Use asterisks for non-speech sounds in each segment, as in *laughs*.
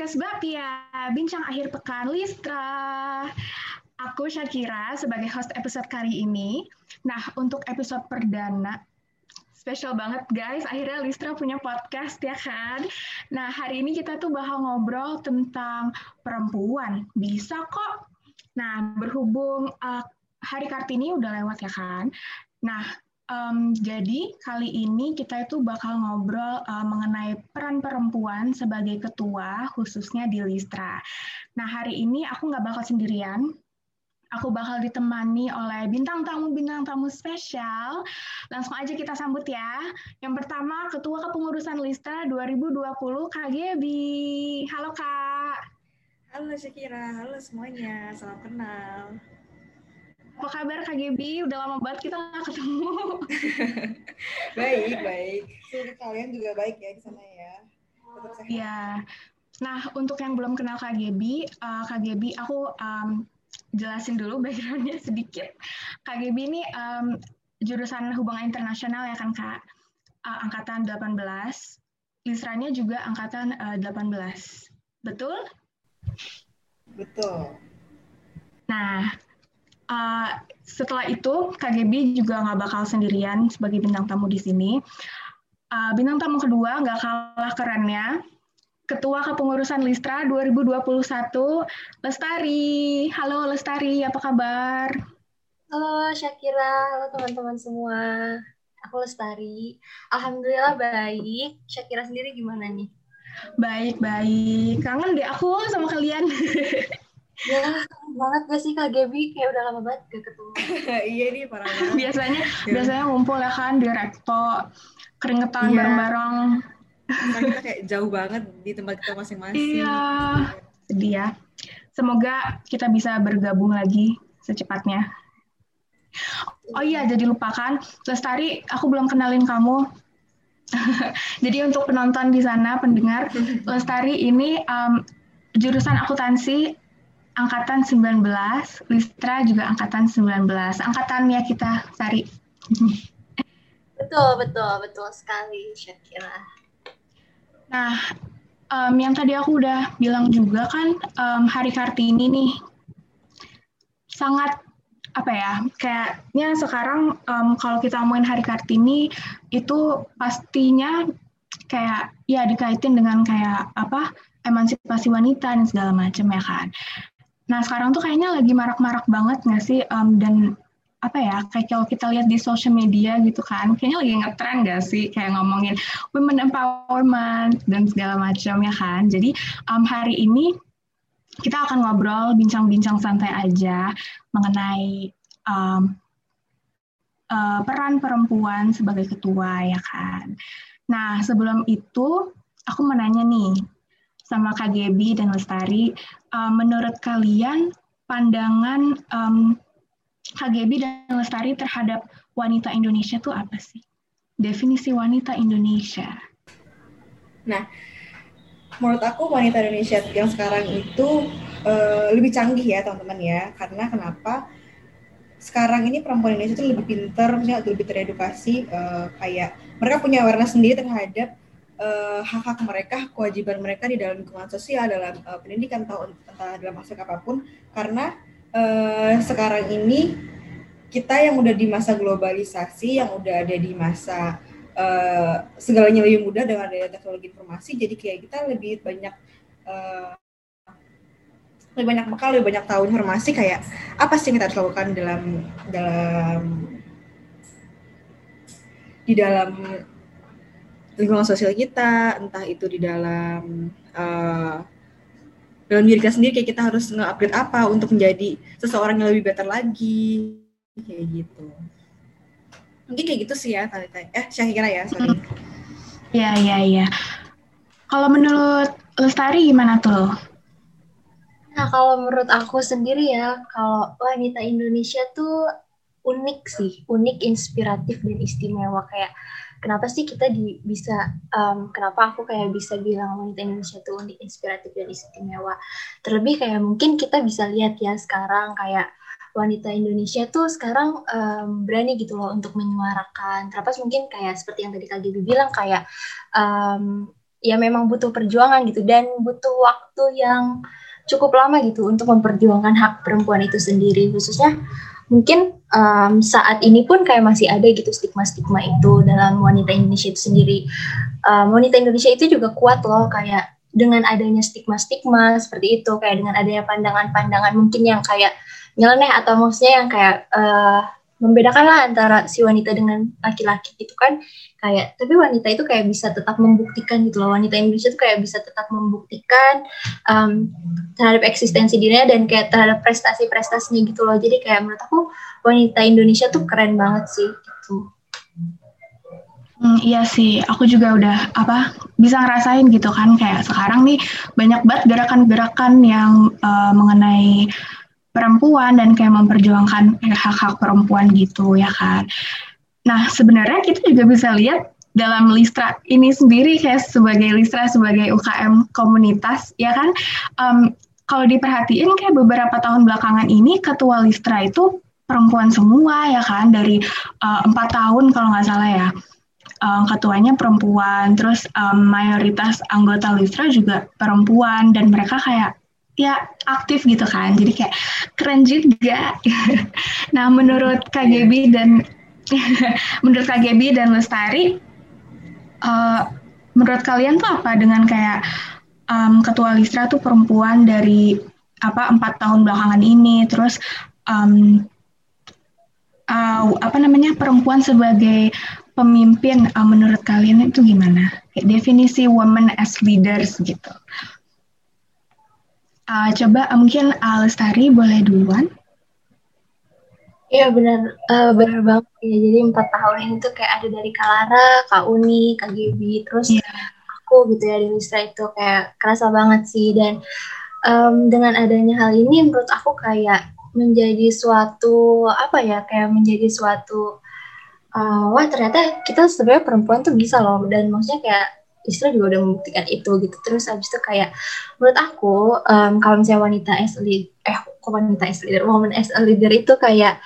Podcast Bapia, bincang akhir pekan Listra. Aku Syakira sebagai host episode kali ini. Nah, untuk episode perdana, spesial banget guys, akhirnya Listra punya podcast ya kan. Nah, hari ini kita tuh bakal ngobrol tentang perempuan. Bisa kok. Nah, berhubung uh, Hari Kartini udah lewat ya kan. Nah, Um, jadi kali ini kita itu bakal ngobrol uh, mengenai peran perempuan sebagai ketua khususnya di Listra. Nah hari ini aku nggak bakal sendirian. Aku bakal ditemani oleh bintang tamu-bintang tamu spesial. Langsung aja kita sambut ya. Yang pertama Ketua Kepengurusan Listra 2020 Kak Gebi. Halo Kak. Halo Syakira, halo semuanya, salam kenal. Apa kabar Kak Gebi? Udah lama banget kita nggak ketemu. *laughs* baik, baik. Semoga kalian juga baik ya di sana ya. Tetap sehat. Iya. Nah, untuk yang belum kenal Kak Gebi, uh, Kak Gebi aku um, jelasin dulu backgroundnya sedikit. Kak Gebi ini um, jurusan hubungan internasional ya kan Kak? Uh, angkatan 18. Lisranya juga angkatan uh, 18. Betul? Betul. Nah, Uh, setelah itu KGB juga nggak bakal sendirian sebagai bintang tamu di sini. Uh, bintang tamu kedua nggak kalah kerennya, Ketua Kepengurusan Listra 2021, Lestari. Halo Lestari, apa kabar? Halo Syakira, halo teman-teman semua. Aku Lestari. Alhamdulillah baik. Syakira sendiri gimana nih? Baik, baik. Kangen deh aku sama kalian. *laughs* Ya, banget gak sih Kak Gaby? Kayak udah lama banget gak ketemu. *laughs* iya nih, parah banget. biasanya, ya. biasanya ngumpul ya kan di rekto, keringetan iya. bareng-bareng. Karena kita kayak jauh banget di tempat kita masing-masing. Iya, sedih ya. Semoga kita bisa bergabung lagi secepatnya. Oh iya, jadi lupakan. Lestari, aku belum kenalin kamu. *laughs* jadi untuk penonton di sana, pendengar, *laughs* Lestari ini um, jurusan akuntansi angkatan 19, Listra juga angkatan 19. Angkatan ya kita, Sari. Betul, betul, betul sekali, Syakira. Nah, um, yang tadi aku udah bilang juga kan, um, Hari Kartini nih, sangat apa ya kayaknya sekarang um, kalau kita ngomongin Hari Kartini itu pastinya kayak ya dikaitin dengan kayak apa emansipasi wanita dan segala macam ya kan. Nah sekarang tuh kayaknya lagi marak-marak banget nggak sih um, dan apa ya kayak kalau kita lihat di social media gitu kan kayaknya lagi ngetren gak sih kayak ngomongin women empowerment dan segala macam ya kan jadi um, hari ini kita akan ngobrol bincang-bincang santai aja mengenai um, uh, peran perempuan sebagai ketua ya kan nah sebelum itu aku mau nanya nih sama Kak Gebi dan Lestari. Uh, menurut kalian pandangan um, Gebi dan Lestari terhadap wanita Indonesia itu apa sih? Definisi wanita Indonesia. Nah, menurut aku wanita Indonesia yang sekarang itu uh, lebih canggih ya teman-teman ya. Karena kenapa? Sekarang ini perempuan Indonesia itu lebih pinter, lebih teredukasi, uh, kayak mereka punya awareness sendiri terhadap uh, hak-hak mereka, kewajiban mereka di dalam lingkungan sosial, dalam uh, pendidikan atau entah dalam aspek apa pun, karena uh, sekarang ini kita yang udah di masa globalisasi, yang udah ada di masa uh, segalanya lebih mudah dengan adanya teknologi informasi, jadi kayak kita lebih banyak uh, lebih banyak bekal, lebih banyak tahu informasi kayak apa sih yang kita harus lakukan dalam dalam di dalam lingkungan sosial kita, entah itu di dalam uh, dalam diri kita sendiri kayak kita harus nge-upgrade apa untuk menjadi seseorang yang lebih better lagi kayak gitu. Mungkin kayak gitu sih ya Talita. Eh, Syahira ya, sorry. Iya, iya, iya. Kalau menurut Lestari gimana tuh? Nah, kalau menurut aku sendiri ya, kalau wanita Indonesia tuh unik sih, unik, inspiratif dan istimewa kayak kenapa sih kita di, bisa um, kenapa aku kayak bisa bilang wanita Indonesia itu unik, inspiratif dan istimewa. Terlebih kayak mungkin kita bisa lihat ya sekarang kayak wanita Indonesia tuh sekarang um, berani gitu loh untuk menyuarakan. Terlepas mungkin kayak seperti yang tadi Kak Gibi bilang kayak um, ya memang butuh perjuangan gitu dan butuh waktu yang cukup lama gitu untuk memperjuangkan hak perempuan itu sendiri khususnya mungkin um, saat ini pun kayak masih ada gitu stigma-stigma itu dalam wanita Indonesia itu sendiri. Um, wanita Indonesia itu juga kuat loh kayak dengan adanya stigma-stigma seperti itu kayak dengan adanya pandangan-pandangan mungkin yang kayak nyeleneh atau maksudnya yang kayak uh, membedakan lah antara si wanita dengan laki-laki gitu kan. Kayak tapi wanita itu kayak bisa tetap membuktikan gitu loh. Wanita Indonesia itu kayak bisa tetap membuktikan um, terhadap eksistensi dirinya dan kayak terhadap prestasi-prestasinya gitu loh. Jadi kayak menurut aku wanita Indonesia tuh keren banget sih gitu. Hmm, iya sih, aku juga udah apa bisa ngerasain gitu kan. Kayak sekarang nih banyak banget gerakan-gerakan yang uh, mengenai perempuan dan kayak memperjuangkan hak-hak perempuan gitu ya kan. Nah sebenarnya kita juga bisa lihat dalam Listra ini sendiri kayak sebagai Listra sebagai UKM komunitas ya kan. Um, kalau diperhatiin kayak beberapa tahun belakangan ini ketua Listra itu perempuan semua ya kan dari uh, empat tahun kalau nggak salah ya. Um, ketuanya perempuan, terus um, mayoritas anggota Listra juga perempuan dan mereka kayak ya aktif gitu kan jadi kayak keren juga *laughs* nah menurut KGB dan *laughs* menurut KGB dan Lestari uh, menurut kalian tuh apa dengan kayak um, ketua Listra tuh perempuan dari apa empat tahun belakangan ini terus um, uh, apa namanya perempuan sebagai pemimpin uh, menurut kalian itu gimana? Kayak definisi woman as leaders gitu. Uh, coba uh, mungkin uh, Lestari boleh duluan. Iya benar, uh, benar banget ya. Jadi empat tahun ini tuh kayak ada dari Kalara, Kak Uni, Kak Gibi, terus yeah. aku gitu ya di Listra itu kayak kerasa banget sih. Dan um, dengan adanya hal ini menurut aku kayak menjadi suatu apa ya kayak menjadi suatu uh, wah ternyata kita sebenarnya perempuan tuh bisa loh dan maksudnya kayak istri juga udah membuktikan itu gitu. Terus abis itu kayak menurut aku um, kalau misalnya wanita as a leader eh kok wanita as a leader? Woman as a leader itu kayak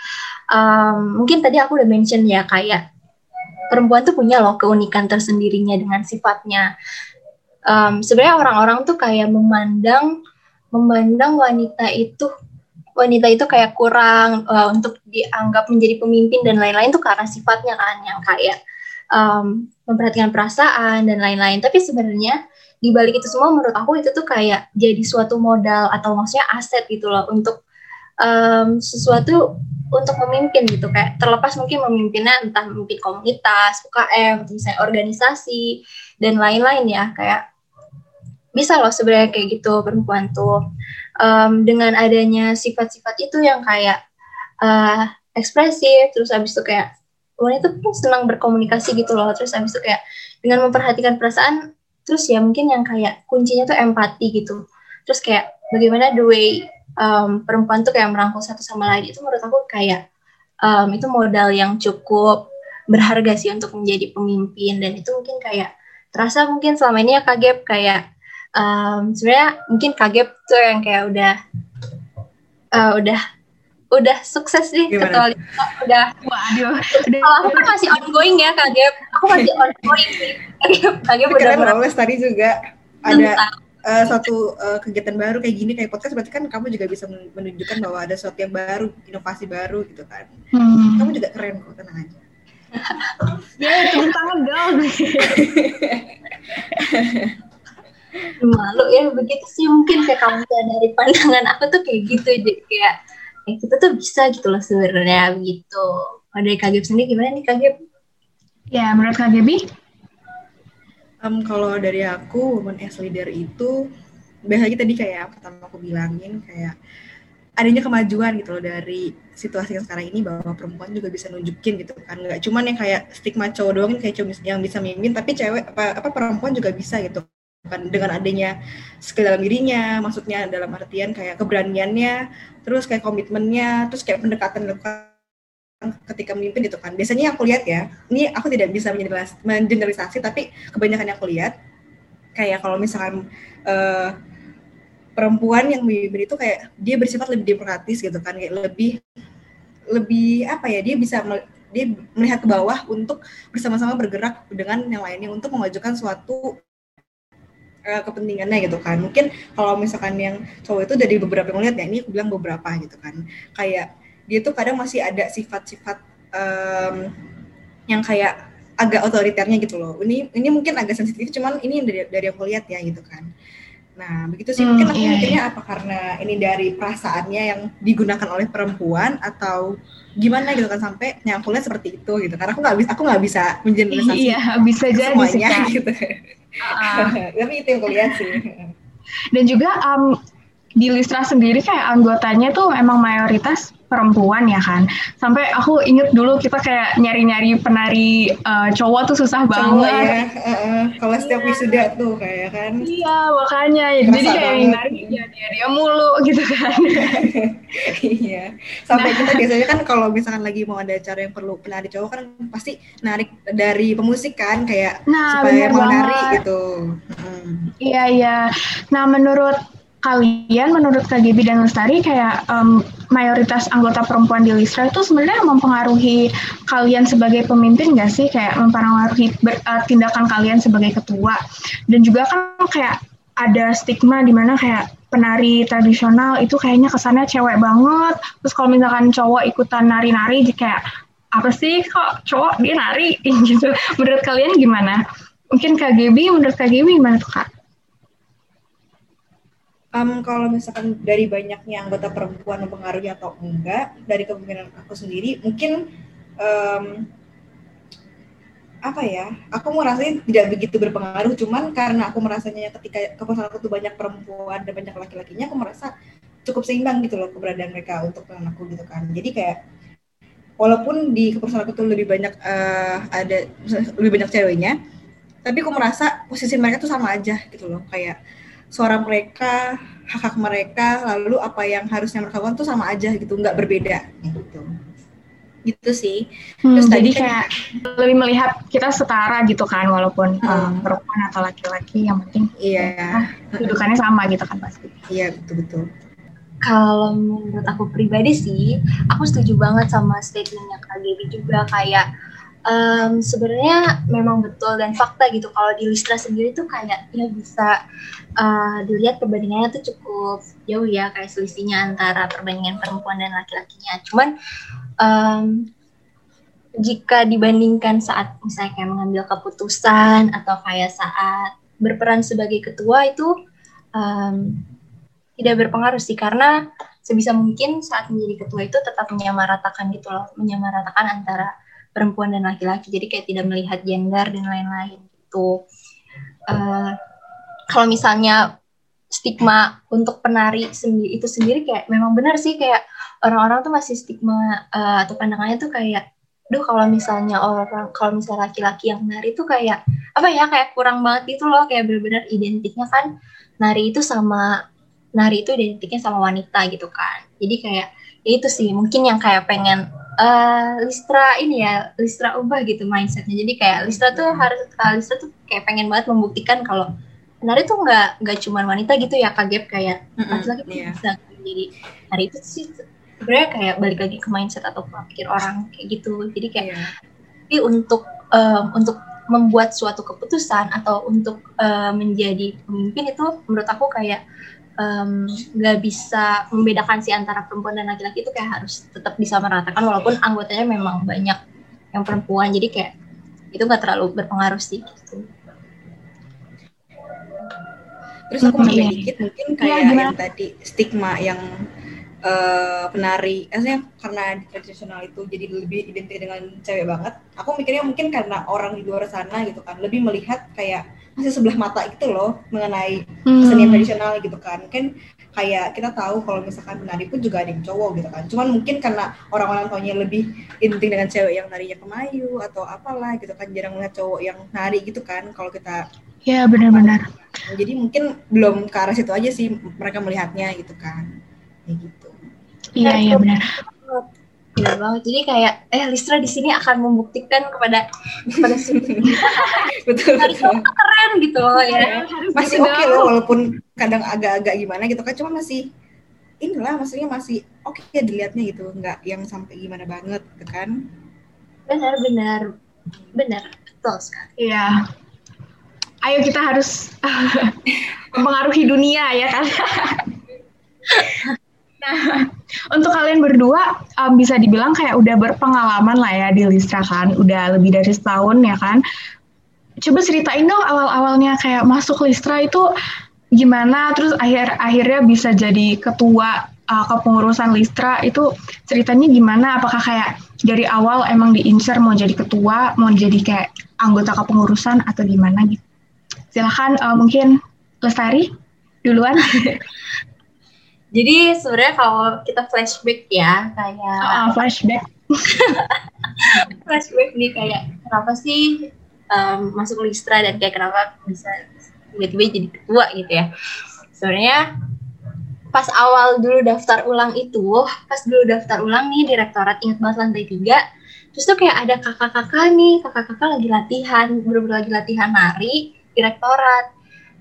um, mungkin tadi aku udah mention ya kayak perempuan tuh punya loh keunikan tersendirinya dengan sifatnya. Um, sebenarnya orang-orang tuh kayak memandang memandang wanita itu wanita itu kayak kurang uh, untuk dianggap menjadi pemimpin dan lain-lain tuh karena sifatnya kan yang kayak um, memperhatikan perasaan dan lain-lain. Tapi sebenarnya di balik itu semua menurut aku itu tuh kayak jadi suatu modal atau maksudnya aset gitu loh untuk um, sesuatu untuk memimpin gitu. Kayak terlepas mungkin memimpinnya entah memimpin komunitas, UKM, misalnya organisasi dan lain-lain ya. Kayak bisa loh sebenarnya kayak gitu perempuan tuh. Um, dengan adanya sifat-sifat itu yang kayak uh, ekspresif terus habis itu kayak wanita tuh senang berkomunikasi gitu loh. Terus habis itu kayak dengan memperhatikan perasaan terus ya mungkin yang kayak kuncinya tuh empati gitu. Terus kayak bagaimana the way um, perempuan tuh kayak merangkul satu sama lain itu menurut aku kayak um, itu modal yang cukup berharga sih untuk menjadi pemimpin. Dan itu mungkin kayak terasa mungkin selama ini ya kaget kayak um, sebenarnya mungkin kaget tuh yang kayak udah uh, udah udah sukses nih ketua lima udah. Waduh udah. oh, aku masih ongoing ya kak Gep. Aku masih ongoing sih kak Gep udah keren tadi juga. Ada uh, suatu uh, kegiatan baru kayak gini kayak podcast berarti kan kamu juga bisa menunjukkan bahwa ada sesuatu yang baru inovasi baru gitu kan. Hmm. kamu juga keren kok tenang aja. *laughs* Ya tepuk tangan dong. *laughs* Malu ya begitu sih. Mungkin kayak kamu dari pandangan aku tuh kayak gitu jadi kayak ya kita tuh bisa gitu loh sebenarnya gitu. Kalau dari KGB sendiri gimana nih KGB? Ya, menurut KGB? Um, kalau dari aku, woman as leader itu, biasanya tadi kayak pertama aku bilangin, kayak adanya kemajuan gitu loh dari situasi yang sekarang ini bahwa perempuan juga bisa nunjukin gitu kan nggak cuman yang kayak stigma cowok doang kayak cowok yang bisa mimpin tapi cewek apa apa perempuan juga bisa gitu dengan adanya skill dalam dirinya maksudnya dalam artian kayak keberaniannya terus kayak komitmennya terus kayak pendekatan ketika memimpin gitu kan. Biasanya aku lihat ya ini aku tidak bisa mengeneralisasi tapi kebanyakan yang aku lihat kayak kalau misalkan uh, perempuan yang memimpin itu kayak dia bersifat lebih demokratis gitu kan kayak lebih lebih apa ya dia bisa dia melihat ke bawah untuk bersama-sama bergerak dengan yang lainnya untuk memajukan suatu uh, kepentingannya gitu kan. Mungkin kalau misalkan yang cowok itu dari beberapa yang lihat ya ini aku bilang beberapa gitu kan. Kayak dia tuh kadang masih ada sifat-sifat um, yang kayak agak otoriternya gitu loh. Ini ini mungkin agak sensitif cuman ini dari dari aku lihat ya gitu kan. Nah, begitu sih. Hmm, mungkin aku iya, mikirnya iya. apa? Karena ini dari perasaannya yang digunakan oleh perempuan atau gimana gitu kan sampai yang aku lihat seperti itu gitu. Karena aku nggak bisa aku nggak bisa menjelaskan iya, bisa jadi semuanya sih, gitu. *laughs* Uh. *laughs* Tapi itu yang aku lihat sih. Dan juga um, di Listra sendiri kayak anggotanya tuh emang mayoritas perempuan ya kan. Sampai aku inget dulu kita kayak nyari-nyari penari uh, cowok tuh susah cowok banget. ya. Uh, uh, kalau setiap iya. wisuda tuh kayak kan. Iya, makanya. Kerasa Jadi kayak yang nari ya dia dia mulu *laughs* gitu kan. iya. Sampai nah. kita biasanya kan kalau misalkan lagi mau ada acara yang perlu penari cowok kan pasti narik dari pemusik kan kayak nah, supaya mau nari gitu. Hmm. Iya, iya. Nah, menurut kalian menurut KGB dan Lestari kayak um, mayoritas anggota perempuan di Listra itu sebenarnya mempengaruhi kalian sebagai pemimpin nggak sih? Kayak mempengaruhi ber, uh, tindakan kalian sebagai ketua. Dan juga kan kayak ada stigma di mana kayak penari tradisional itu kayaknya kesannya cewek banget. Terus kalau misalkan cowok ikutan nari-nari kayak apa sih kok cowok dia nari? *laughs* Gitu. Menurut kalian gimana? Mungkin KGB menurut KGB gimana tuh kak um, kalau misalkan dari banyaknya anggota perempuan mempengaruhi atau enggak dari kepemimpinan aku sendiri mungkin um, apa ya aku merasa tidak begitu berpengaruh cuman karena aku merasanya ketika keputusan aku tuh banyak perempuan dan banyak laki-lakinya aku merasa cukup seimbang gitu loh keberadaan mereka untuk aku gitu kan. Jadi kayak walaupun di keputusan aku tuh lebih banyak uh, ada lebih banyak ceweknya tapi aku merasa posisi mereka tuh sama aja gitu loh. Kayak suara mereka, hak-hak mereka, lalu apa yang harusnya mereka lakukan tuh sama aja gitu, nggak berbeda gitu. Gitu sih. Hmm, Terus tadi kayak lebih melihat kita setara gitu kan, walaupun hmm. um, perempuan atau laki-laki yang penting iya kedudukannya sama gitu kan pasti. Iya betul betul. Kalau menurut aku pribadi sih, aku setuju banget sama statementnya Kak Gaby juga kayak um, sebenarnya memang betul dan fakta gitu. Kalau di Listra sendiri tuh kayak ya bisa uh, dilihat perbandingannya tuh cukup jauh ya kayak selisihnya antara perbandingan perempuan dan laki-lakinya. Cuman um, jika dibandingkan saat misalnya kayak mengambil keputusan atau kayak saat berperan sebagai ketua itu um, tidak berpengaruh sih. Karena sebisa mungkin saat menjadi ketua itu tetap menyamaratakan gitu loh menyamaratakan antara perempuan dan laki-laki. Jadi kayak tidak melihat gender dan lain-lain gitu. Uh, kalau misalnya stigma untuk penari sendiri itu sendiri kayak memang benar sih kayak orang-orang tuh masih stigma uh, atau pandangannya tuh kayak duh kalau misalnya orang kalau misalnya laki-laki yang nari itu kayak apa ya kayak kurang banget gitu loh. Kayak benar-benar identiknya kan nari itu sama nari itu identiknya sama wanita gitu kan. Jadi kayak ya itu sih mungkin yang kayak pengen uh, Listra ini ya Listra ubah gitu mindsetnya jadi kayak Listra tuh harus uh, Listra tuh kayak pengen banget membuktikan kalau penari tuh nggak nggak cuma wanita gitu ya kaget kayak laki-laki mm -hmm, yeah. bisa jadi hari itu sih sebenarnya kayak balik lagi ke mindset atau pola pikir orang kayak gitu jadi kayak yeah. tapi untuk um, untuk membuat suatu keputusan atau untuk uh, menjadi pemimpin itu menurut aku kayak nggak um, bisa membedakan sih antara perempuan dan laki-laki itu kayak harus tetap bisa meratakan walaupun anggotanya memang banyak yang perempuan jadi kayak itu nggak terlalu berpengaruh sih gitu. Terus aku mau hmm, dikit mungkin iya, kayak ya, yang tadi stigma yang uh, penari, maksudnya karena tradisional itu jadi lebih identik dengan cewek banget. Aku mikirnya mungkin karena orang di luar sana gitu kan lebih melihat kayak masih sebelah mata gitu loh mengenai hmm. kesenian tradisional gitu kan. Kan kayak kita tahu kalau misalkan penari pun juga ada yang cowok gitu kan. Cuman mungkin karena orang-orang taunya lebih inting dengan cewek yang narinya kemayu atau apalah gitu kan jarang melihat cowok yang nari gitu kan kalau kita ya benar-benar. Jadi mungkin belum ke arah situ aja sih mereka melihatnya gitu kan. Kayak gitu. Iya iya benar Benar banget. Jadi kayak eh Listra di sini akan membuktikan kepada kepada *laughs* betul. Betul. keren gitu loh ya. Masih oke okay loh walaupun kadang agak-agak gimana gitu kan. Cuma masih inilah maksudnya masih oke okay dilihatnya gitu. Nggak yang sampai gimana banget gitu kan. Benar benar. Benar. Betul sekali. Iya. Ayo kita harus *laughs* mempengaruhi dunia ya kan. *laughs* nah, untuk kalian berdua um, bisa dibilang kayak udah berpengalaman lah ya di Listra kan, udah lebih dari setahun ya kan. Coba ceritain dong awal-awalnya kayak masuk Listra itu gimana, terus akhir akhirnya bisa jadi ketua uh, kepengurusan Listra itu ceritanya gimana? Apakah kayak dari awal emang diincar mau jadi ketua, mau jadi kayak anggota kepengurusan atau gimana gitu? Silahkan uh, mungkin Lestari duluan. *laughs* Jadi sebenarnya kalau kita flashback ya kayak uh, flashback. *laughs* flashback nih kayak kenapa sih um, masuk Listra dan kayak kenapa bisa tiba-tiba jadi ketua gitu ya. Sebenarnya pas awal dulu daftar ulang itu, pas dulu daftar ulang nih direktorat ingat banget lantai tiga, terus tuh kayak ada kakak-kakak nih, kakak-kakak lagi latihan, bener-bener lagi latihan nari direktorat.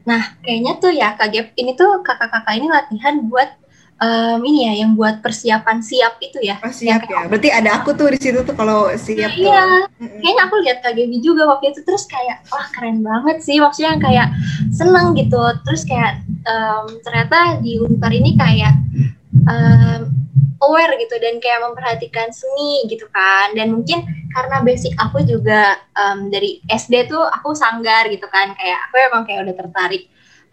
Nah, kayaknya tuh ya KGP ini tuh kakak-kakak ini latihan buat um, ini ya yang buat persiapan siap itu ya. Oh, siap ya. Berarti ada aku tuh di situ tuh kalau siap tuh. Iya. Kayaknya aku lihat KGB juga waktu itu terus kayak wah keren banget sih maksudnya kayak seneng gitu. Terus kayak um, ternyata di Unpar ini kayak um, aware gitu dan kayak memperhatikan seni gitu kan dan mungkin karena basic aku juga um, dari SD tuh aku sanggar gitu kan kayak aku emang kayak udah tertarik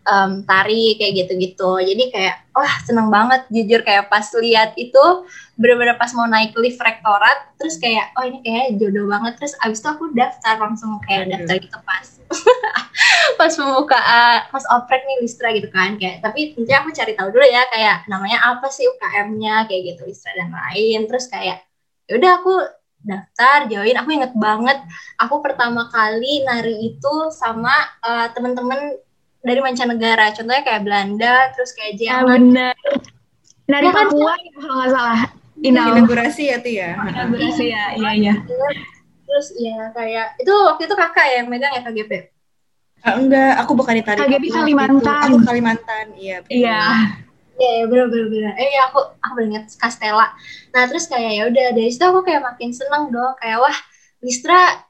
um, tari kayak gitu-gitu. Jadi kayak wah seneng banget jujur. Kayak pas lihat itu bener-bener pas mau naik lift rektorat terus kayak oh ini kayak jodoh banget. Terus abis itu aku daftar langsung kayak daftar gitu pas. *laughs* Pas pembukaan pas oprek nih Listra gitu kan kayak. Tapi tentunya aku cari tahu dulu ya kayak namanya apa sih UKM-nya kayak gitu Listra dan lain. Terus kayak ya udah aku daftar join. Aku inget banget aku pertama kali nari itu sama uh, temen-temen dari mancanegara. Contohnya kayak Belanda terus kayak Jerman. ah, bener. Dari ya, Papua kan? kalau nggak salah. Inaugurasi ya tuh ya? Inaugurasi ya iya iya terus ya kayak itu waktu itu kakak ya yang megang ya KGP ah, enggak aku bukan di tari KGP Kalimantan. aku Kalimantan iya iya. Iya, ya, bener bener bener. Eh ya aku aku ingat Castella. Nah terus kayak ya udah dari situ aku kayak makin seneng dong. Kayak wah Listra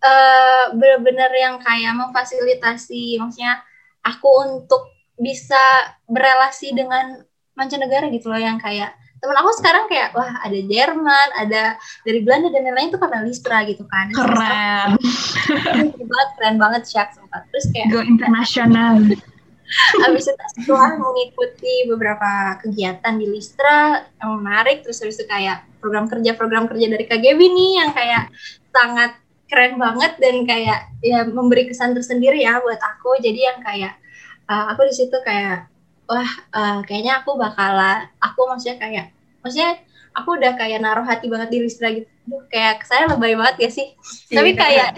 uh, bener-bener yang kayak memfasilitasi, maksudnya aku untuk bisa berelasi dengan mancanegara gitu loh yang kayak temen aku sekarang kayak wah ada Jerman, ada dari Belanda dan lain-lain itu karena Listra gitu kan. Keren. *laughs* Keren banget, keren banget Syak sempat. Terus kayak go internasional. *laughs* Abis itu setelah mengikuti beberapa kegiatan di Listra yang menarik, terus habis itu kayak program kerja-program kerja dari KGB nih yang kayak sangat keren banget dan kayak ya memberi kesan tersendiri ya buat aku. Jadi yang kayak uh, aku di situ kayak wah uh, kayaknya aku bakalan aku maksudnya kayak maksudnya aku udah kayak naruh hati banget di Listra gitu Duh, kayak saya lebay banget ya sih? Iya, tapi kayak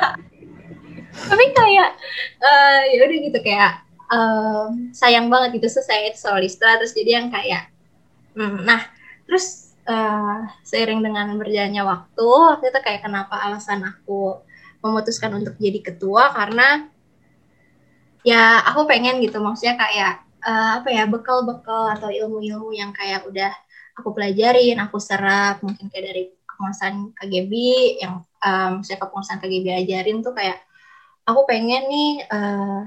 *laughs* tapi kayak uh, ya udah gitu kayak uh, sayang banget gitu so saya itu soal Listra terus jadi yang kayak hmm, nah terus uh, seiring dengan berjalannya waktu waktu itu kayak kenapa alasan aku memutuskan untuk jadi ketua karena ya aku pengen gitu maksudnya kayak uh, apa ya bekal-bekal atau ilmu-ilmu yang kayak udah aku pelajarin aku serap mungkin kayak dari kepengurusan KGB yang um, saya kepengurusan KGB ajarin tuh kayak aku pengen nih uh,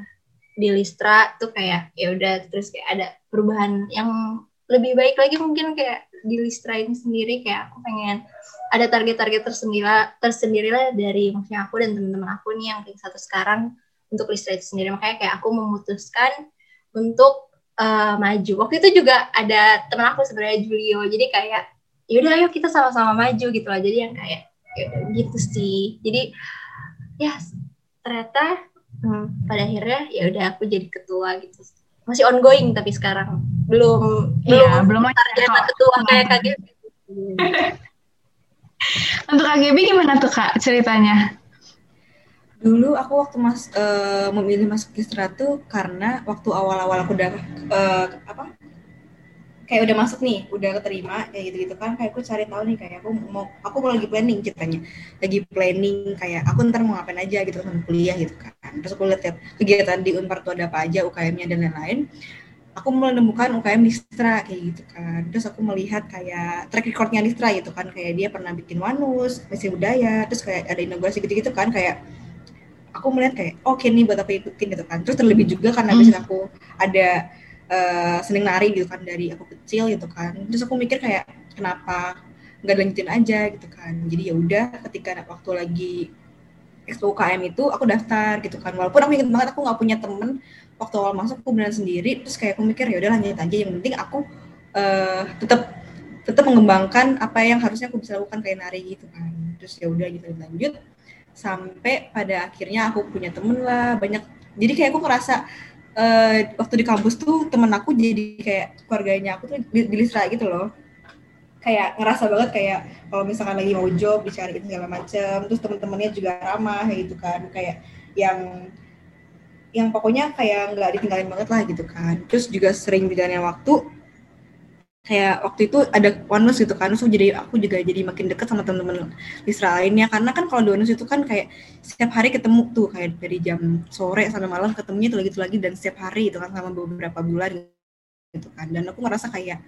di Listra tuh kayak ya udah terus kayak ada perubahan yang lebih baik lagi mungkin kayak di Listra ini sendiri kayak aku pengen ada target-target tersendiri tersendiri lah dari maksudnya aku dan teman-teman aku nih yang ring satu sekarang untuk Listra itu sendiri. Makanya kayak aku memutuskan untuk uh, maju. Waktu itu juga ada teman aku sebenarnya Julio. Jadi kayak yaudah ayo kita sama-sama maju gitu lah jadi yang kayak ya gitu sih. Jadi ya ternyata hmm, pada akhirnya ya udah aku jadi ketua gitu masih ongoing tapi sekarang. Belum ya, belum target ketua kayak KGB. *laughs* Untuk KGB gimana tuh kak ceritanya? Dulu aku waktu mas uh, memilih masuk Kisra tuh karena waktu awal-awal aku udah uh, apa kayak udah masuk nih, udah keterima kayak gitu-gitu kan, kayak aku cari tahu nih kayak aku mau aku mau lagi planning ceritanya, lagi planning kayak aku ntar mau ngapain aja gitu kan kuliah gitu kan, terus aku lihat kegiatan di Unpar tuh ada apa aja, UKM-nya dan lain-lain, aku menemukan UKM Listra kayak gitu kan, terus aku melihat kayak track recordnya Listra gitu kan, kayak dia pernah bikin Wanus, Misi Budaya, terus kayak ada inaugurasi gitu-gitu kan, kayak aku melihat kayak oke okay nih buat aku ikutin gitu kan. Terus terlebih juga karena mm. aku ada uh, seneng nari gitu kan dari aku kecil gitu kan. Terus aku mikir kayak kenapa nggak lanjutin aja? gitu kan. Jadi ya udah ketika waktu lagi UKM itu aku daftar gitu kan. Walaupun aku inget banget aku nggak punya temen. Waktu awal masuk aku beneran sendiri. Terus kayak aku mikir ya udah lanjut aja. Yang penting aku uh, tetap tetap mengembangkan apa yang harusnya aku bisa lakukan kayak nari gitu kan. Terus ya udah gitu lanjut. Sampai pada akhirnya aku punya temen lah banyak. Jadi kayak aku ngerasa uh, waktu di kampus tuh temen aku jadi kayak keluarganya aku tuh di, di gitu loh kayak ngerasa banget kayak kalau misalkan lagi mau job dicariin segala macem terus temen-temennya juga ramah gitu kan. Kayak yang yang pokoknya kayak nggak ditinggalin banget lah gitu kan. Terus juga sering berjalannya waktu kayak waktu itu ada onus gitu kan. So jadi aku juga jadi makin deket sama temen-temen Lisra lainnya. Karena kan kalau di onus itu kan kayak setiap hari ketemu tuh kayak dari jam sore sampai malam ketemunya itu lagi itu lagi dan setiap hari itu kan selama beberapa bulan gitu kan. Dan aku ngerasa kayak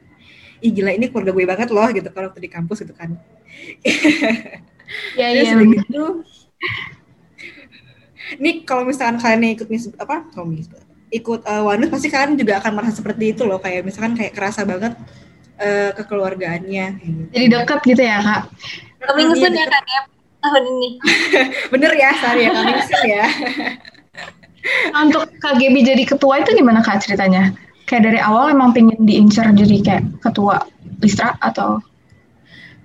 ih gila ini keluarga gue banget loh gitu. Kalau waktu di kampus gitu kan. *laughs* Ya iya gitu ini kalau misalkan kalian ikut mis apa kalau mis ikut uh, wanus pasti kalian juga akan merasa seperti itu loh. Kayak misalkan kayak kerasa banget uh, kekeluargaannya gitu. jadi dekat gitu ya kak? Coming soon ya kak ya tahun ini. *laughs* Bener ya sorry ya coming soon ya. Untuk KGB jadi ketua itu gimana kak ceritanya kayak dari awal emang pengen diincar jadi kayak ketua Listra atau?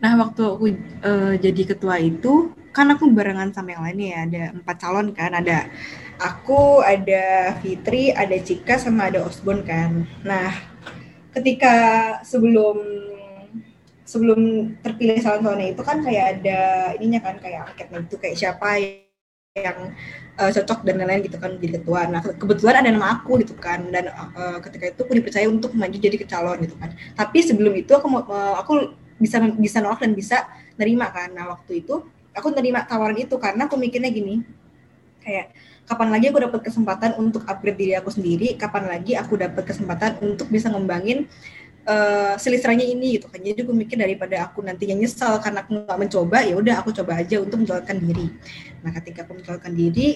Nah waktu aku uh, jadi ketua itu kan aku barengan sama yang lainnya ya ada empat calon kan ada aku ada Fitri ada Cika sama ada Osbon kan. Nah ketika sebelum sebelum terpilih calon-calonnya itu kan kayak ada ininya kan kayak angketnya itu kayak siapa yang uh, cocok dan lain-lain gitu kan jadi ketua. Nah kebetulan ada nama aku gitu kan dan uh, ketika itu aku dipercaya untuk maju jadi calon gitu kan. Tapi sebelum itu aku uh, aku bisa bisa nolak dan bisa nerima kan. Nah waktu itu aku nerima tawaran itu karena aku mikirnya gini kayak kapan lagi aku dapat kesempatan untuk upgrade diri aku sendiri, kapan lagi aku dapat kesempatan untuk bisa ngembangin uh, ini gitu kan. Jadi aku mikir daripada aku nantinya nyesal karena aku nggak mencoba ya udah aku coba aja untuk menjalankan diri. Nah ketika aku menjalankan diri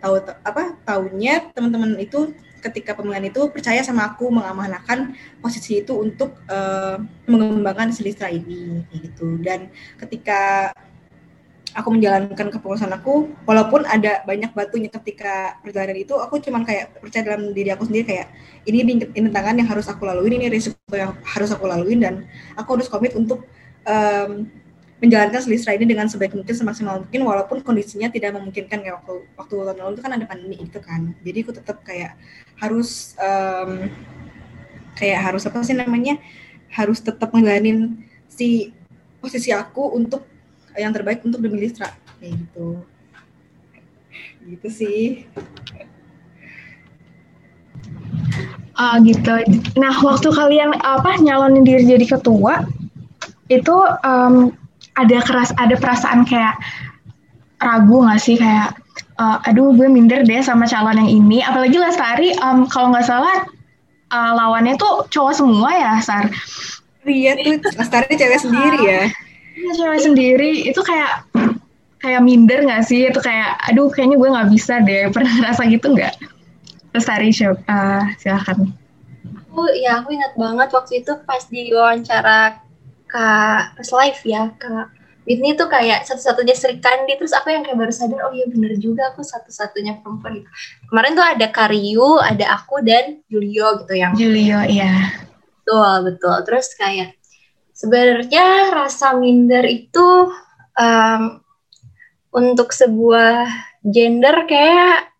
tahu apa tahunnya teman-teman itu ketika pemilihan itu percaya sama aku mengamanahkan posisi itu untuk uh, mengembangkan selisra ini gitu. Dan ketika aku menjalankan kepengurusan aku walaupun ada banyak batunya ketika perjalanan itu aku cuman kayak percaya dalam diri aku sendiri kayak ini ini tangan yang harus aku lalui ini risiko yang harus aku lalui dan aku harus komit untuk um, menjalankan selisra ini dengan sebaik mungkin semaksimal mungkin walaupun kondisinya tidak memungkinkan kayak waktu waktu tahun lalu itu kan ada pandemi itu kan. Jadi aku tetap kayak harus um, kayak harus apa sih namanya harus tetap menjalanin si posisi aku untuk yang terbaik untuk demi Listra kayak gitu. Gitu sih. Uh, gitu. Nah waktu kalian apa nyalonin diri jadi ketua itu um, ada keras ada perasaan kayak ragu nggak sih? Kayak uh, aduh gue minder deh sama calon yang ini. Apalagi Lestari um, kalau nggak salah uh, lawannya tuh cowok semua ya Sar? Iya tuh. Lestari cewek sendiri ya Iya cewek sendiri. Itu kayak kayak minder nggak sih? Itu kayak aduh kayaknya gue nggak bisa deh. *laughs* Pernah ngerasa gitu nggak? Terus Tari uh, silakan. Aku ya aku ingat banget waktu itu pas di wawancara kak pas live ya kak Whitney tuh kayak satu-satunya Sri Kandi. Terus aku yang kayak baru sadar oh iya bener juga aku satu-satunya perempuan itu kemarin tuh ada Karyu ada aku dan Julio gitu yang Julio iya. Betul betul. Terus kayak Sebenarnya rasa minder itu um, untuk sebuah gender kayak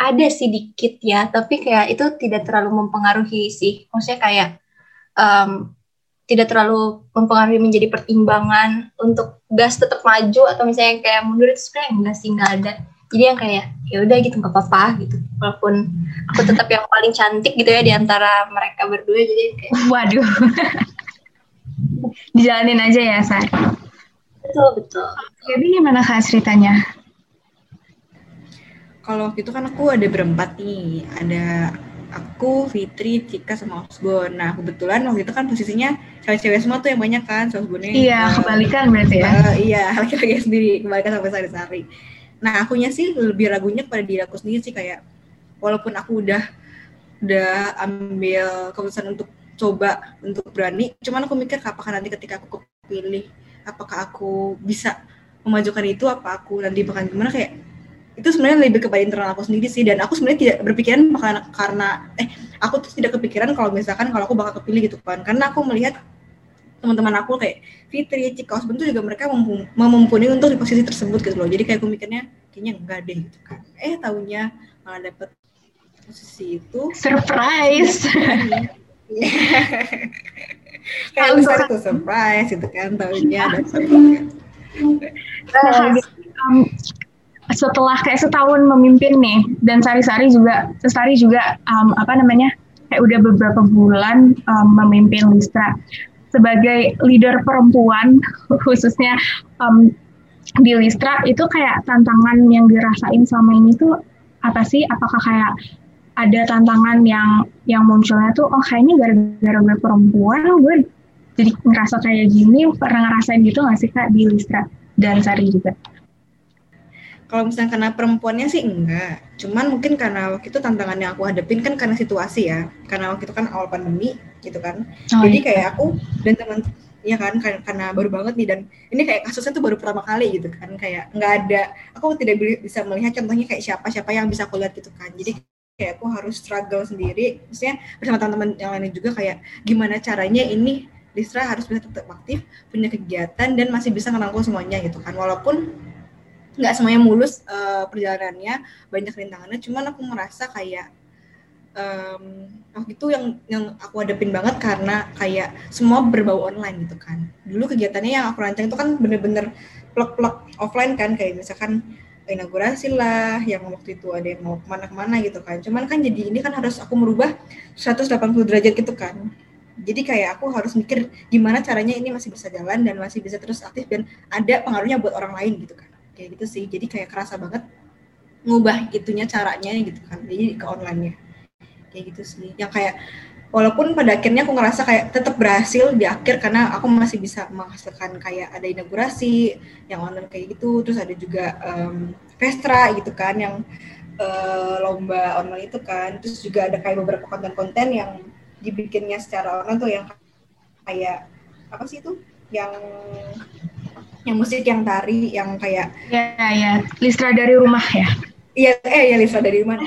ada sih dikit ya, tapi kayak itu tidak terlalu mempengaruhi sih. Maksudnya kayak um, tidak terlalu mempengaruhi menjadi pertimbangan untuk gas tetap maju atau misalnya kayak mundur itu sebenarnya enggak sih enggak ada. Jadi yang kayak ya udah gitu nggak apa-apa gitu. Walaupun aku tetap yang paling cantik gitu ya di antara mereka berdua jadi kayak waduh. *laughs* dijalanin aja ya Sar betul betul. Jadi gimana kak ceritanya? Kalau waktu itu kan aku ada berempat nih. Ada aku Fitri Cika sama Osbon nah kebetulan waktu itu kan posisinya cewek-cewek semua tuh yang banyak kan Osbonnya iya uh, kebalikan berarti ya. Uh, iya *laughs* laki-laki sendiri kebalikan sampai sehari-hari nah akunya sih lebih ragunya pada diri aku sendiri sih kayak walaupun aku udah udah ambil keputusan untuk coba untuk berani cuman aku mikir apakah nanti ketika aku kepilih apakah aku bisa memajukan itu apa aku nanti bakal gimana kayak itu sebenarnya lebih kepada internal aku sendiri sih dan aku sebenarnya tidak berpikiran karena karena eh aku tuh tidak kepikiran kalau misalkan kalau aku bakal kepilih gitu kan karena aku melihat teman-teman aku kayak Fitri, Cika Osbun tuh juga mereka memumpuni untuk di posisi tersebut gitu loh. Jadi kayak aku mikirnya kayaknya enggak deh gitu kan. Eh tahunya malah dapet posisi itu. Surprise. Iya. kayak besar itu surprise gitu kan tahunya dapet. Nah, um, setelah kayak setahun memimpin nih dan Sari-Sari juga Sari juga um, apa namanya kayak udah beberapa bulan um, memimpin Listra sebagai leader perempuan *laughs* khususnya um, di Listra itu kayak tantangan yang dirasain selama ini tuh apa sih? Apakah kayak ada tantangan yang yang munculnya tuh oh kayaknya gara-gara gue perempuan gue jadi ngerasa kayak gini pernah ngerasain gitu gak sih kak di Listra? Dan Sari juga? Kalau misalnya karena perempuannya sih enggak, cuman mungkin karena waktu itu tantangan yang aku hadapin kan karena situasi ya, karena waktu itu kan awal pandemi gitu kan, oh, jadi iya. kayak aku dan teman ya kan karena baru banget nih. Dan ini kayak kasusnya tuh baru pertama kali gitu kan. Kayak nggak ada aku tidak bisa melihat contohnya kayak siapa siapa yang bisa aku lihat gitu kan. Jadi kayak aku harus struggle sendiri. Maksudnya bersama teman-teman yang lain juga kayak gimana caranya ini Listra harus bisa tetap aktif punya kegiatan dan masih bisa ngerangkul semuanya gitu kan. Walaupun nggak semuanya mulus uh, perjalanannya banyak rintangannya cuman aku merasa kayak um, waktu itu yang yang aku hadapin banget karena kayak semua berbau online gitu kan. Dulu kegiatannya yang aku rancang itu kan bener-bener plek-plek offline kan kayak misalkan inaugurasi lah yang waktu itu ada yang mau ke mana-kemana gitu kan. Cuman kan jadi ini kan harus aku merubah 180 derajat gitu kan. Jadi kayak aku harus mikir gimana caranya ini masih bisa jalan dan masih bisa terus aktif dan ada pengaruhnya buat orang lain gitu kan. Kayak gitu sih. Jadi kayak kerasa banget ngubah itunya caranya gitu kan. Jadi ke online nya kayak gitu sih. Yang kayak walaupun pada akhirnya aku ngerasa kayak tetap berhasil di akhir karena aku masih bisa menghasilkan kayak ada inaugurasi yang online kayak gitu terus ada juga um, Vestra gitu kan yang uh, lomba online itu kan. Terus juga ada kayak beberapa konten-konten yang dibikinnya secara online tuh yang kayak apa sih itu? Yang yang musik yang tari yang kayak ya ya Listra dari rumah ya iya eh ya Listra dari rumah.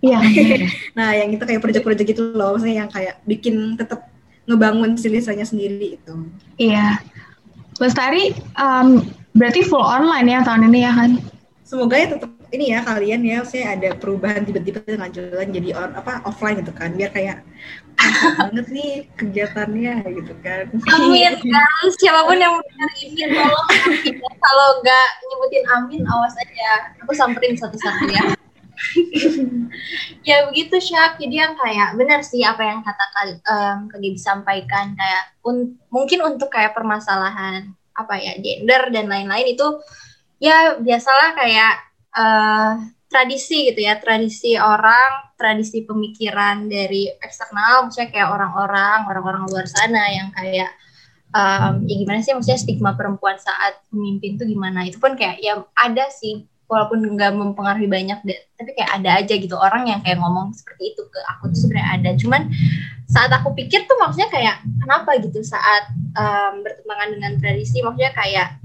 Iya. *laughs* Nah yang itu kayak proyek-proyek gitu loh. Maksudnya yang kayak bikin tetap ngebangun si Listranya sendiri itu iya. Lestari um, berarti full online ya tahun ini ya kan? Semoga ya tetap ini ya kalian ya saya ada perubahan tiba-tiba dengan jalan jadi on, apa offline gitu kan. Biar kayak banget nih kegiatannya gitu kan. Amin kan? Siapa pun yang mendengar ini tolong kalau nggak nyebutin amin awas aja. Aku samperin satu-satu ya. Ya begitu Syak jadi yang kayak benar sih apa yang kata um, Kagi disampaikan kayak un mungkin untuk kayak permasalahan apa ya gender dan lain-lain itu ya biasalah kayak uh, tradisi gitu ya, tradisi orang, tradisi pemikiran dari eksternal, maksudnya kayak orang-orang, orang-orang luar sana yang kayak um, ya gimana sih maksudnya stigma perempuan saat memimpin tuh gimana? Itu pun kayak ya ada sih walaupun nggak mempengaruhi banyak tapi kayak ada aja gitu orang yang kayak ngomong seperti itu ke aku tuh sebenarnya ada. Cuman saat aku pikir tuh maksudnya kayak kenapa gitu saat um, bertentangan dengan tradisi, maksudnya kayak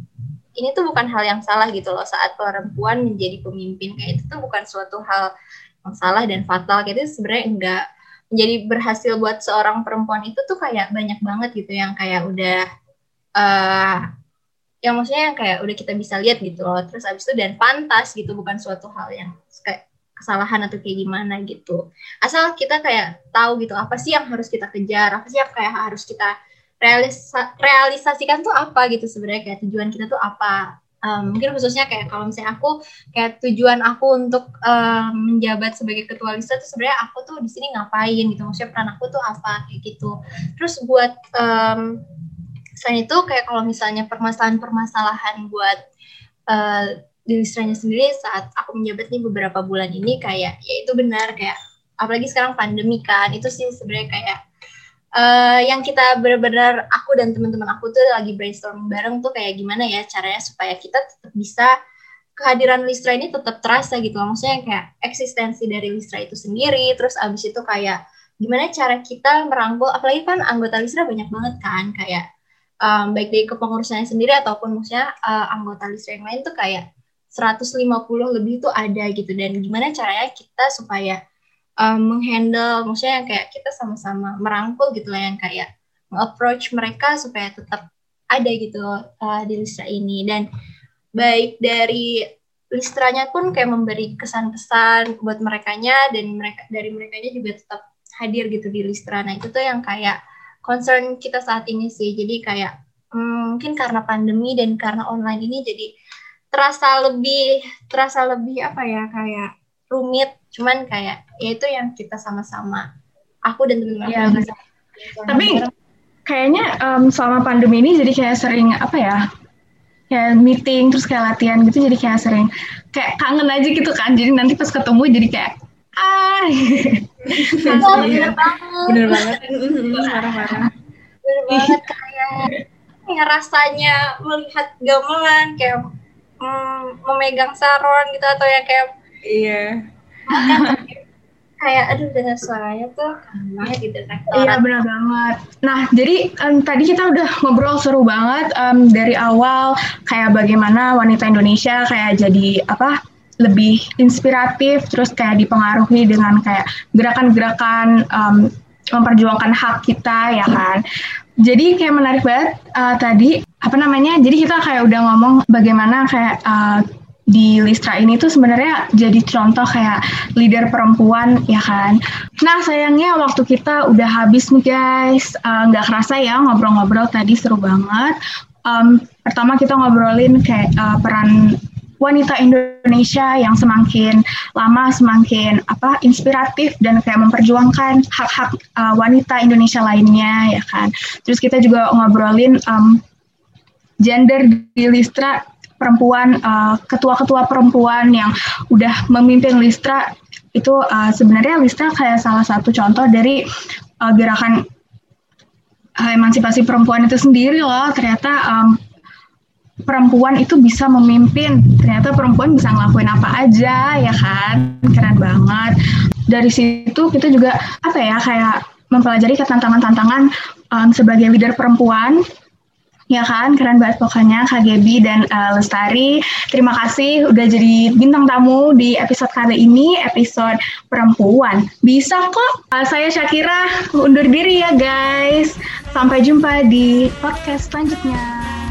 ini tuh bukan hal yang salah gitu loh. Saat perempuan menjadi pemimpin kayak itu tuh bukan suatu hal yang salah dan fatal. Kayak itu sebenarnya enggak. Menjadi berhasil buat seorang perempuan itu tuh kayak banyak banget gitu yang kayak udah uh, yang maksudnya yang kayak udah kita bisa lihat gitu loh. Terus abis itu dan pantas gitu bukan suatu hal yang kayak kesalahan atau kayak gimana gitu. Asal kita kayak tahu gitu apa sih yang harus kita kejar? Apa sih yang kayak harus kita realisa realisasikan tuh apa gitu sebenarnya kayak tujuan kita tuh apa. Um, mungkin khususnya kayak kalau misalnya aku kayak tujuan aku untuk um, menjabat sebagai ketua lista tuh sebenarnya aku tuh di sini ngapain gitu. Maksudnya peran aku tuh apa kayak gitu. Terus buat um, selain itu kayak kalau misalnya permasalahan-permasalahan buat uh, di listranya sendiri saat aku menjabat nih beberapa bulan ini kayak ya itu benar kayak apalagi sekarang pandemi kan itu sih sebenarnya kayak uh, yang kita benar-benar aku dan teman-teman aku tuh lagi brainstorming bareng tuh kayak gimana ya caranya supaya kita tetap bisa kehadiran Listra ini tetap terasa gitu loh. Maksudnya kayak eksistensi dari Listra itu sendiri, terus abis itu kayak gimana cara kita merangkul, apalagi kan anggota Listra banyak banget kan, kayak um, baik dari kepengurusannya sendiri ataupun maksudnya uh, anggota Listra yang lain tuh kayak 150 lebih tuh ada gitu dan gimana caranya kita supaya um, menghandle maksudnya yang kayak kita sama-sama merangkul gitu lah yang kayak approach mereka supaya tetap ada gitu uh, di Listra ini dan baik dari listranya pun kayak memberi kesan-pesan buat merekanya dan mereka dari merekanya juga tetap hadir gitu di listra. Nah itu tuh yang kayak concern kita saat ini sih. Jadi kayak hmm, mungkin karena pandemi dan karena online ini jadi terasa lebih terasa lebih apa ya kayak rumit. Cuman kayak ya itu yang kita sama-sama aku dan teman-teman. Ya, Tapi kayaknya um, selama pandemi ini jadi kayak sering apa ya kayak meeting terus kayak latihan gitu jadi kayak sering kayak kangen aja gitu kan. Jadi nanti pas ketemu jadi kayak ah. Oh, *laughs* bener banget. Bener banget. Marah-marah. Bener banget kayak kayak rasanya melihat gamelan kayak mm, memegang saron gitu atau ya kayak iya kayak aduh dengar suaranya tuh banget gitu Iya benar banget. Nah jadi um, tadi kita udah ngobrol seru banget um, dari awal kayak bagaimana wanita Indonesia kayak jadi apa lebih inspiratif terus kayak dipengaruhi dengan kayak gerakan-gerakan um, memperjuangkan hak kita ya kan. Jadi kayak menarik banget uh, tadi apa namanya? Jadi kita kayak udah ngomong bagaimana kayak uh, di Listra ini tuh sebenarnya jadi contoh kayak leader perempuan ya kan. Nah sayangnya waktu kita udah habis nih guys, eh, nggak uh, kerasa ya ngobrol-ngobrol tadi seru banget. Um, pertama kita ngobrolin kayak uh, peran wanita Indonesia yang semakin lama semakin apa inspiratif dan kayak memperjuangkan hak-hak uh, wanita Indonesia lainnya ya kan. Terus kita juga ngobrolin um, gender di Listra perempuan uh, ketua-ketua perempuan yang udah memimpin Listra itu uh, sebenarnya Listra kayak salah satu contoh dari uh, gerakan uh, emansipasi perempuan itu sendiri loh. Ternyata um, perempuan itu bisa memimpin. Ternyata perempuan bisa ngelakuin apa aja ya kan? Keren banget. Dari situ kita juga apa ya kayak mempelajari tantangan-tantangan um, sebagai leader perempuan Ya kan, keren banget pokoknya Kak Gaby dan uh, Lestari. Terima kasih udah jadi bintang tamu di episode kali ini, episode perempuan. Bisa kok. Uh, saya Syakira undur diri ya guys. Sampai jumpa di podcast selanjutnya.